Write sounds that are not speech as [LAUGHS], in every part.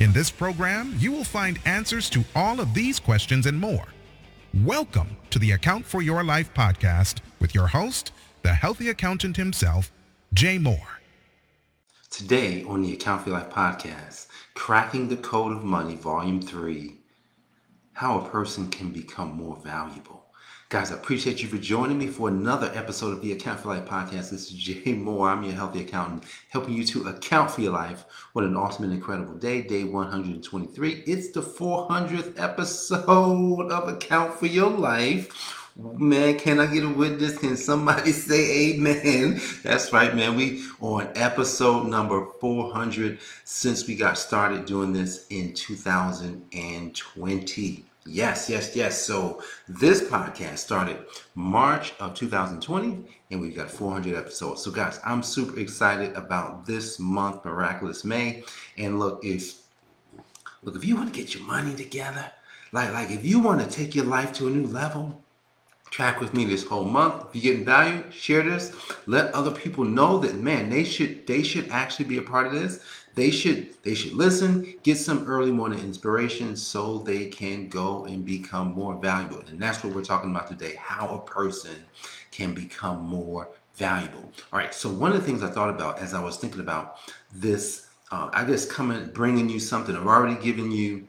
In this program, you will find answers to all of these questions and more. Welcome to the Account for Your Life podcast with your host, the healthy accountant himself, Jay Moore. Today on the Account for Your Life podcast, Cracking the Code of Money, Volume 3 How a Person Can Become More Valuable. Guys, I appreciate you for joining me for another episode of the Account for Life podcast. This is Jay [LAUGHS] Moore. I'm your healthy accountant, helping you to account for your life. What an awesome and incredible day, day 123. It's the 400th episode of Account for Your Life. Man, can I get a witness? Can somebody [LAUGHS] say amen? That's right, man. We on episode number 400 since we got started doing this in 2020. Yes, yes, yes. So this podcast started March of 2020, and we've got 400 episodes. So, guys, I'm super excited about this month, Miraculous May. And look, if look, if you want to get your money together, like like if you want to take your life to a new level, track with me this whole month. If you're getting value, share this. Let other people know that man, they should they should actually be a part of this they should they should listen get some early morning inspiration so they can go and become more valuable. And that's what we're talking about today how a person can become more valuable. All right so one of the things i thought about as i was thinking about this uh, i guess coming bringing you something i've already given you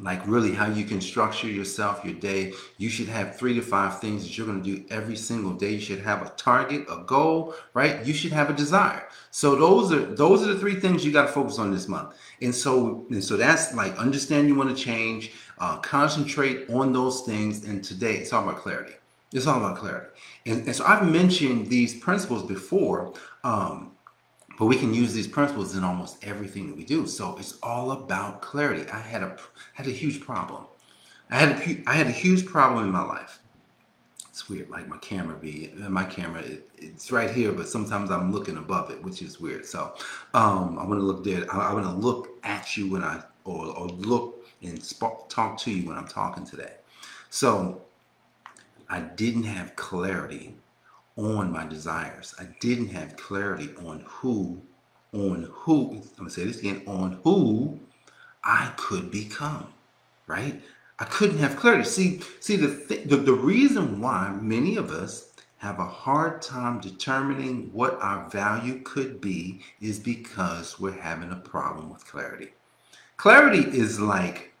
like really how you can structure yourself your day. You should have three to five things that you're going to do every single day. You should have a target a goal right? You should have a desire. So those are those are the three things you got to focus on this month. And so and so that's like understand you want to change uh, concentrate on those things. And today it's all about clarity. It's all about clarity. And, and so i've mentioned these principles before um, but we can use these principles in almost everything that we do. So it's all about clarity. I had a had a huge problem. I had a, I had a huge problem in my life. It's weird, like my camera be my camera. It, it's right here, but sometimes I'm looking above it, which is weird. So um, I want to look there. I, want to look at you when I or, or look and talk to you when I'm talking today. So I didn't have clarity on my desires. I didn't have clarity on who, on who, I'm gonna say this again, on who I could become, right? I couldn't have clarity. See, see the, th- the the reason why many of us have a hard time determining what our value could be is because we're having a problem with clarity. Clarity is like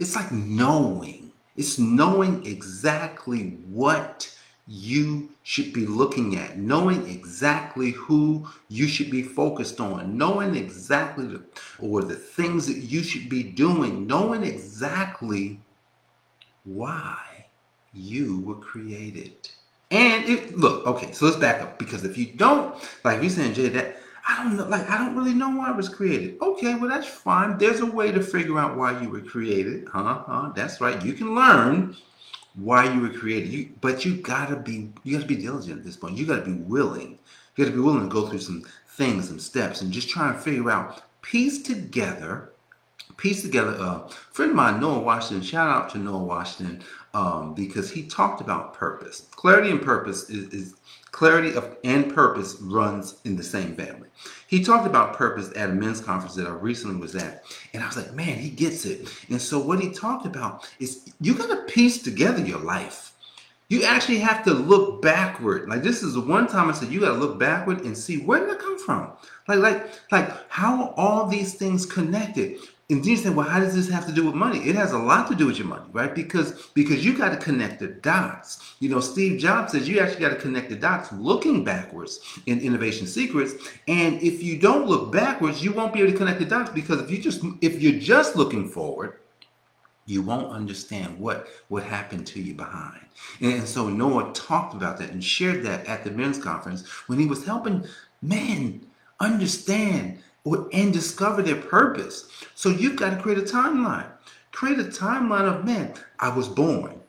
it's like knowing. It's knowing exactly what you should be looking at, knowing exactly who you should be focused on, knowing exactly the, or the things that you should be doing, knowing exactly why you were created. And if look, okay, so let's back up because if you don't, like you saying, Jay, that I don't know, like I don't really know why I was created. Okay, well that's fine. There's a way to figure out why you were created. Huh? Huh? That's right. You can learn why you were created. You, but you gotta be you gotta be diligent at this point. You gotta be willing. You gotta be willing to go through some things, some steps, and just try and figure out, piece together, piece together. Uh, friend of mine, Noah Washington. Shout out to Noah Washington um, because he talked about purpose. Clarity and purpose is, is clarity of and purpose runs in the same family. He talked about purpose at a men's conference that I recently was at, and I was like, man, he gets it. And so what he talked about is you got to piece together your life. You actually have to look backward. Like this is the one time I said you got to look backward and see where did it come from. Like like like how are all these things connected? And then you say, well, how does this have to do with money? It has a lot to do with your money, right? Because because you got to connect the dots. You know, Steve Jobs says you actually got to connect the dots looking backwards in innovation secrets. And if you don't look backwards, you won't be able to connect the dots because if you just if you're just looking forward, you won't understand what what happened to you behind. And so Noah talked about that and shared that at the men's conference when he was helping men understand and discover their purpose. So you've got to create a timeline. Create a timeline of man, I was born,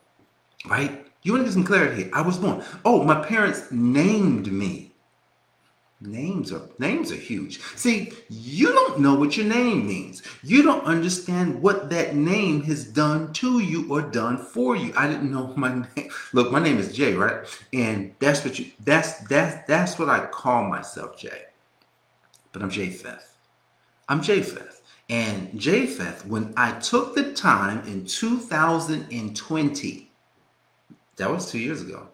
right? You want to get some clarity. I was born. Oh, my parents named me. Names are names are huge. See, you don't know what your name means. You don't understand what that name has done to you or done for you. I didn't know my [LAUGHS] name. Look, my name is Jay, right? And that's what you that's that's that's what I call myself, Jay. But I'm Japheth. I'm Japheth. And Japheth, when I took the time in 2020, that was two years ago.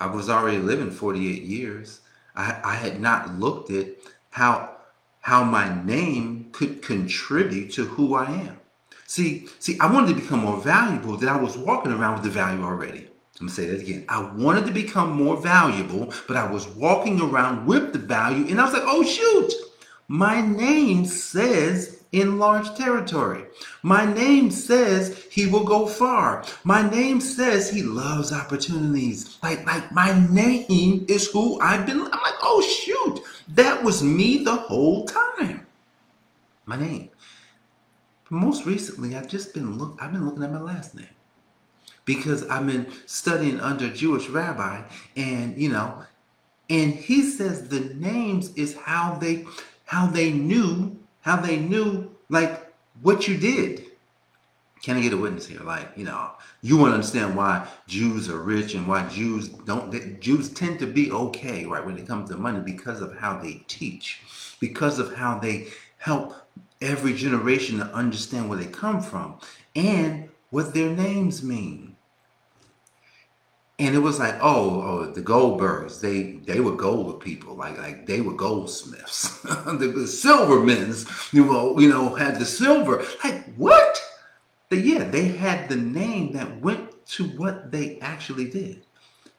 I was already living 48 years. I, I had not looked at how how my name could contribute to who I am. See, see, I wanted to become more valuable that I was walking around with the value already. I'm gonna say that again. I wanted to become more valuable, but I was walking around with the value, and I was like, oh shoot, my name says enlarge territory. My name says he will go far. My name says he loves opportunities. Like, like my name is who I've been. I'm like, oh shoot, that was me the whole time. My name. most recently, I've just been look. I've been looking at my last name because I've been studying under a Jewish rabbi, and you know, and he says the names is how they how they knew how they knew like what you did. Can I get a witness here? Like, you know, you want to understand why Jews are rich and why Jews don't, Jews tend to be okay, right, when it comes to money because of how they teach, because of how they help every generation to understand where they come from and what their names mean and it was like, oh, oh, the Goldbergs, they they were gold people, like like they were goldsmiths. [LAUGHS] the, the Silvermans, you know, you know, had the silver. Like what? The, yeah, they had the name that went to what they actually did.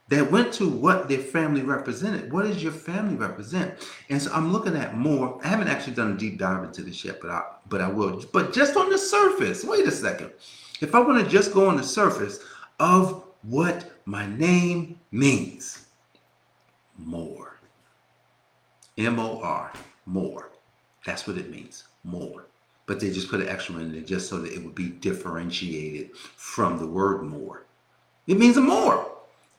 That went to what their family represented. What does your family represent? And so I'm looking at more. I haven't actually done a deep dive into this yet, but I but I will. But just on the surface, wait a second. If I want to just go on the surface of what my name means more. M O R, more. That's what it means, more. But they just put an extra in there just so that it would be differentiated from the word more. It means more.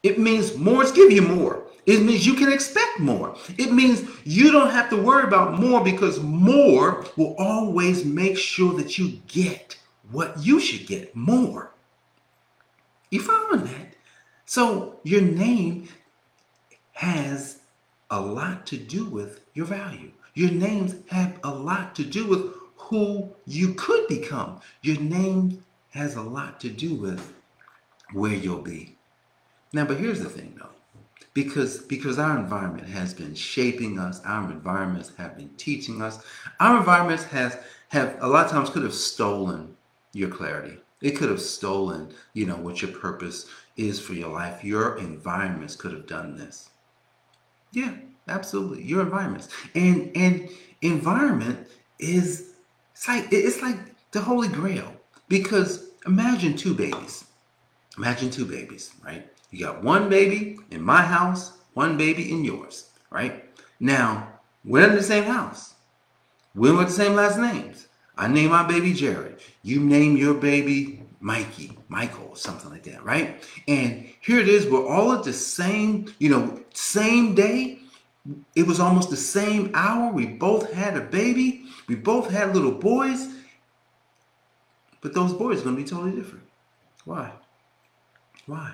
It means more is give you more. It means you can expect more. It means you don't have to worry about more because more will always make sure that you get what you should get more. You following? So your name has a lot to do with your value. Your names have a lot to do with who you could become. Your name has a lot to do with where you'll be. Now, but here's the thing though. Because because our environment has been shaping us, our environments have been teaching us, our environments has have a lot of times could have stolen your clarity. It could have stolen, you know, what your purpose is for your life. Your environments could have done this. Yeah, absolutely. Your environments. And and environment is it's like it's like the holy grail. Because imagine two babies. Imagine two babies, right? You got one baby in my house, one baby in yours, right? Now, we're in the same house. We're with the same last names. I name my baby Jared. You name your baby Mikey, Michael, or something like that, right? And here it is, we're all at the same, you know, same day. It was almost the same hour. We both had a baby. We both had little boys. But those boys are going to be totally different. Why? Why?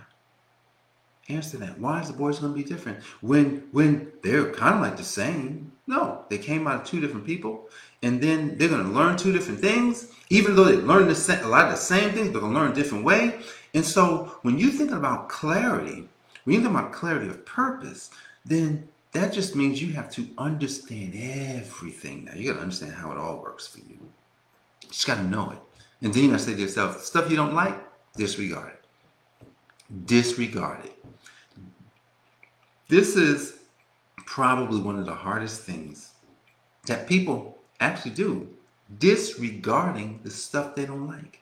Answer that. Why is the boys going to be different when when they're kind of like the same? No, they came out of two different people, and then they're going to learn two different things. Even though they learn the a lot of the same things, but to learn a different way. And so, when you're thinking about clarity, when you think about clarity of purpose, then that just means you have to understand everything. Now you got to understand how it all works for you. You just got to know it, and then you got to say to yourself, stuff you don't like, disregard it. Disregard it. This is probably one of the hardest things that people actually do, disregarding the stuff they don't like,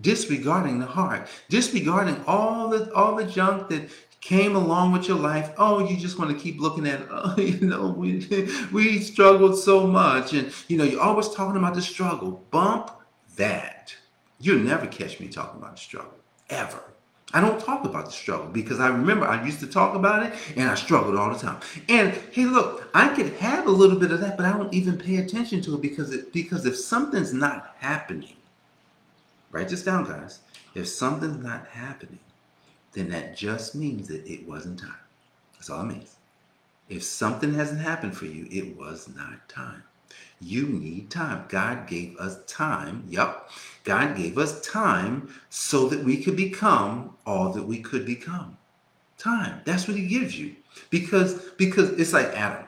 disregarding the heart, disregarding all the all the junk that came along with your life. Oh, you just want to keep looking at, [LAUGHS] oh, you know, we we struggled so much, and you know, you're always talking about the struggle. Bump that. You'll never catch me talking about the struggle ever. I don't talk about the struggle because I remember I used to talk about it and I struggled all the time. And hey, look, I could have a little bit of that, but I don't even pay attention to it because it because if something's not happening, write this down, guys. If something's not happening, then that just means that it wasn't time. That's all it means. If something hasn't happened for you, it was not time. You need time. God gave us time. Yep. God gave us time so that we could become all that we could become. Time. That's what he gives you. Because because it's like Adam.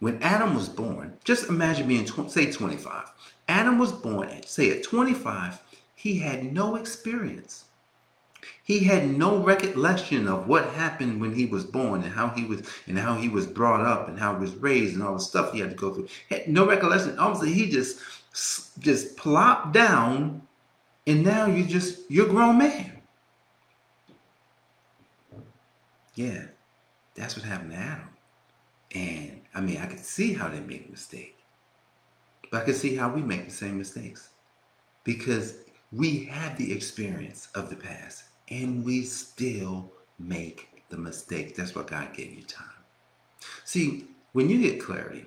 When Adam was born, just imagine being say 25. Adam was born at say at 25, he had no experience. He had no recollection of what happened when he was born and how he was and how he was brought up and how he was raised and all the stuff he had to go through. Had no recollection. Obviously, he just just plopped down, and now you just you're a grown man. Yeah, that's what happened to Adam. And I mean, I could see how they make a mistake, but I could see how we make the same mistakes because we have the experience of the past and we still make the mistake. That's what God gave you time. See, when you get clarity,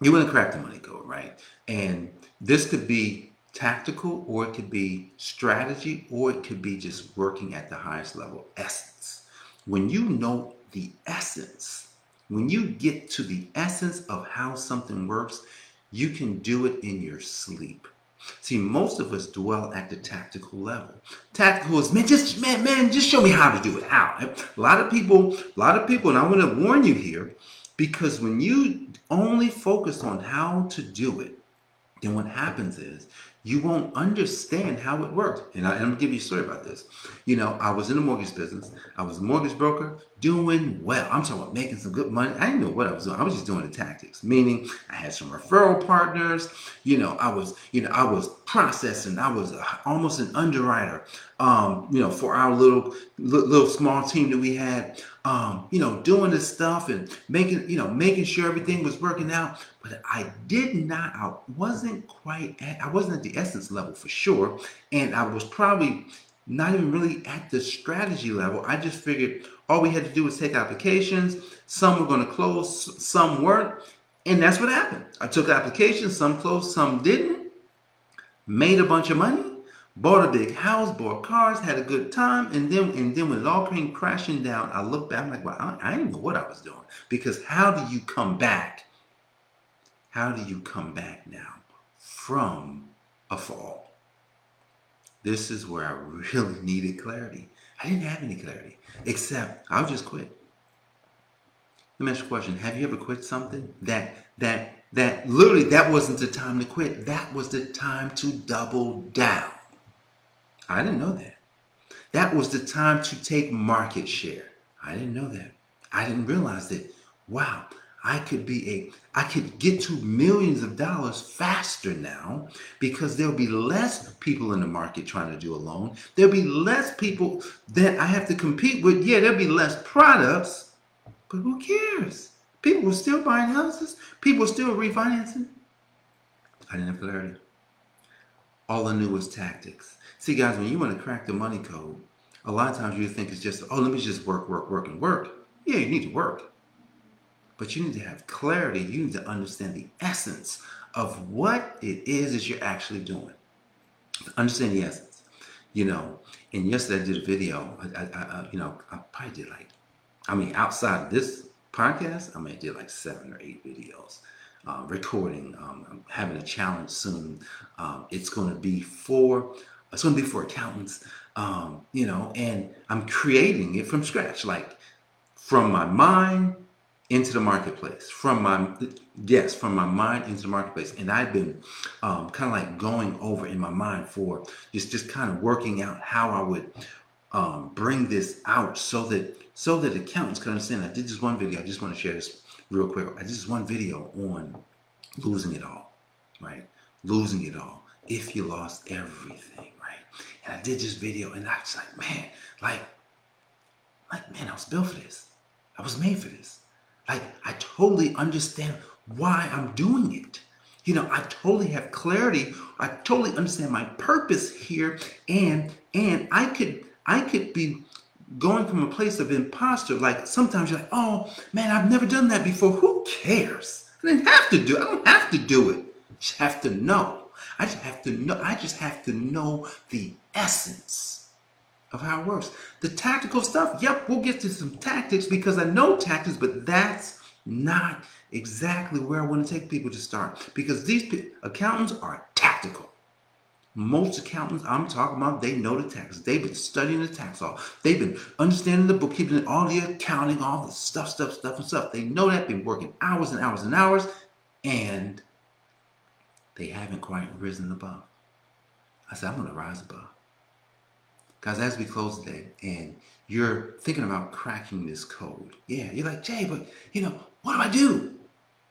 you want to crack the money code, right? And this could be tactical, or it could be strategy, or it could be just working at the highest level, essence. When you know the essence, when you get to the essence of how something works, you can do it in your sleep. See, most of us dwell at the tactical level. Tactical is man, just man, man, just show me how to do it. How? A lot of people, a lot of people, and I want to warn you here, because when you only focus on how to do it, then what happens is you won't understand how it worked. And, I, am gonna give you a story about this. You know, I was in the mortgage business. I was a mortgage broker, doing well. I'm talking about making some good money. I didn't know what I was doing. I was just doing the tactics. Meaning, I had some referral partners. You know, I was, you know, I was processing. I was almost an underwriter. Um, you know, for our little, little small team that we had um, you know, doing this stuff and making, you know, making sure everything was working out. But I did not, I wasn't quite at, I wasn't at the essence level for sure. And I was probably not even really at the strategy level. I just figured all we had to do was take applications. Some were going to close, some weren't. And that's what happened. I took applications, some closed, some didn't. Made a bunch of money bought a big house, bought cars, had a good time, and then and then when it all came crashing down, I looked back, I'm like, well, I, I didn't know what I was doing. Because how do you come back? How do you come back now from a fall? This is where I really [LAUGHS] needed clarity. I didn't have any clarity, except I'll just quit. Let me ask you a question. Have you ever quit something that that that literally that wasn't the time to quit? That was the time to double down. I didn't know that. That was the time to take market share. I didn't know that. I didn't realize that, wow, I could be a, I could get to millions of dollars faster now because there'll be less people in the market trying to do a loan. There'll be less people that I have to compete with. Yeah, there'll be less products, but who cares? People were still buying houses. People were still refinancing. I didn't have clarity. All I knew was tactics. See, guys, when you want to crack the money code, a lot of times you think it's just, oh, let me just work, work, work, and work. Yeah, you need to work. But you need to have clarity. You need to understand the essence of what it is that you're actually doing. Understand the essence. You know, and yesterday I did a video. I, I, I you know, I probably did like, I mean, outside of this podcast, I mean, did like seven or eight videos. Uh, recording. Um, I'm having a challenge soon. Um, it's going to be for it's going to be for accountants, um, you know, and I'm creating it from scratch, like from my mind into the marketplace, from my, yes, from my mind into the marketplace. And I've been um, kind of like going over in my mind for just, just kind of working out how I would um, bring this out so that, so that accountants can understand. I did this one video. I just want to share this real quick. I did this one video on losing it all, right? Losing it all. If you lost everything and I did this video and I was like, man, like, like, man, I was built for this. I was made for this. Like, I totally understand why I'm doing it. You know, I totally have clarity. I totally understand my purpose here. And and I could I could be going from a place of imposter. Like sometimes you're like, oh man, I've never done that before. Who cares? I didn't have to do it. I don't have to do it. I just have to know. I just have to know. I just have to know the essence of how it works. The tactical stuff, yep, we'll get to some tactics because I know tactics, but that's not exactly where I want to take people to start because these accountants are tactical. Most accountants I'm talking about, they know the tax. They've been studying the tax law. They've been understanding the bookkeeping, all the accounting, all the stuff, stuff, stuff, and stuff. They know that, been working hours and hours and hours, and they haven't quite risen above. I said, I'm going to rise above. Guys, as we close today, and you're thinking about cracking this code, yeah, you're like, Jay, but you know, what do I do?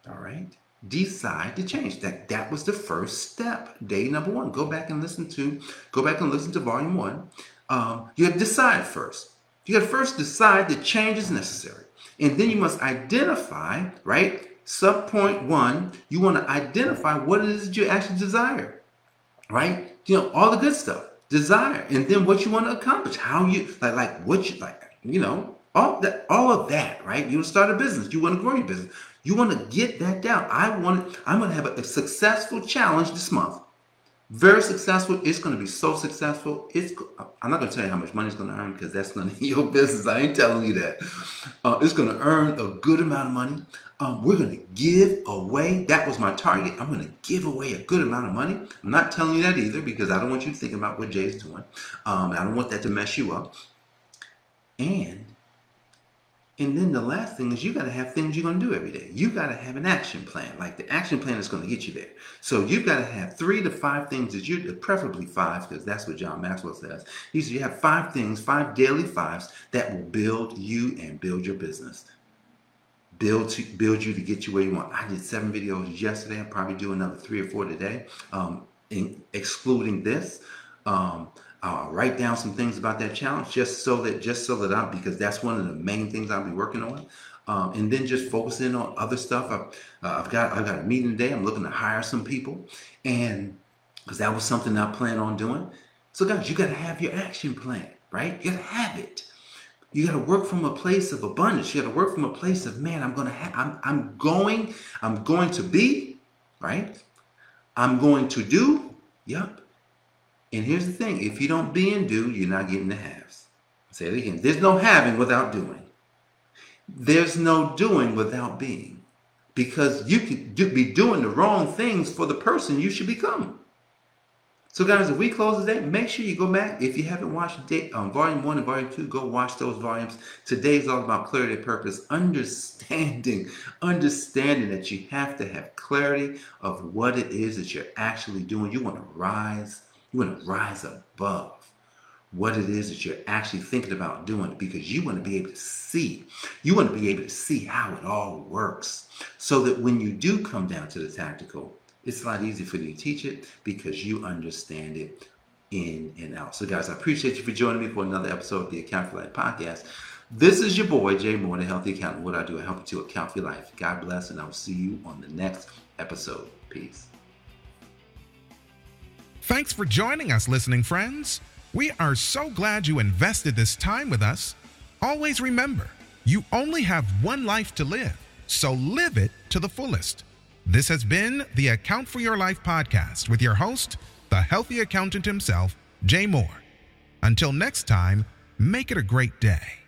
All right. Decide to change. That that was the first step. Day number one go back and listen to go back and listen to volume one. Um, you have to decide first. You got to first decide that change is necessary. And then you must identify right sub point one you want to identify what it is that you actually desire right? You know all the good stuff desire and then what you want to accomplish how you like like what you like you know all that all of that right you want to start a business you want to grow your business you want to get that down. I want I'm going to have a, successful challenge this month. Very successful. It's going to be so successful. It's I'm not going to tell you how much money it's going to earn because that's none of [LAUGHS] your business. I ain't telling you that. Uh, it's going to earn a good amount of money. Um, we're going to give away. That was my target. I'm going to give away a good amount of money. I'm not telling you that either because I don't want you to think about what Jay's doing. Um, I don't want that to mess you up. And and then the last thing is you got to have things you're going to do every day. You got to have an action plan. Like the action plan is going to get you there. So you've got to have three to five things that you, preferably five, because that's what John Maxwell says. He says you have five things, five daily fives that will build you and build your business. Build to build you to get you where you want. I did seven videos yesterday. I'll probably do another three or four today, um, in, excluding this. Um, uh, write down some things about that challenge just so that just so that I'm because that's one of the main things I'll be working on. Um, and then just focusing on other stuff. I've, uh, I've got I've got a meeting today. I'm looking to hire some people, and because that was something I plan on doing. So guys, you got to have your action plan, right? You got to have it. You got to work from a place of abundance. You got to work from a place of man. I'm gonna have. I'm I'm going. I'm going to be right. I'm going to do. Yep. And here's the thing if you don't be and do, you're not getting the halves. I'll say it again. There's no having without doing. There's no doing without being. Because you could do, be doing the wrong things for the person you should become. So, guys, if we close today, make sure you go back. If you haven't watched day, um, Volume 1 and Volume 2, go watch those volumes. Today's all about clarity of purpose, understanding, understanding that you have to have clarity of what it is that you're actually doing. You want to rise you want to rise above what it is that you're actually thinking about doing because you want to be able to see. You want to be able to see how it all works so that when you do come down to the tactical, it's a lot easier for you to teach it because you understand it in and out. So, guys, I appreciate you for joining me for another episode of the Account for Life podcast. This is your boy, Jay Moore, the Healthy Accountant. What I do, I help you to account for your life. God bless, and I will see you on the next episode. Peace. Thanks for joining us, listening friends. We are so glad you invested this time with us. Always remember, you only have one life to live, so live it to the fullest. This has been the Account for Your Life podcast with your host, the healthy accountant himself, Jay Moore. Until next time, make it a great day.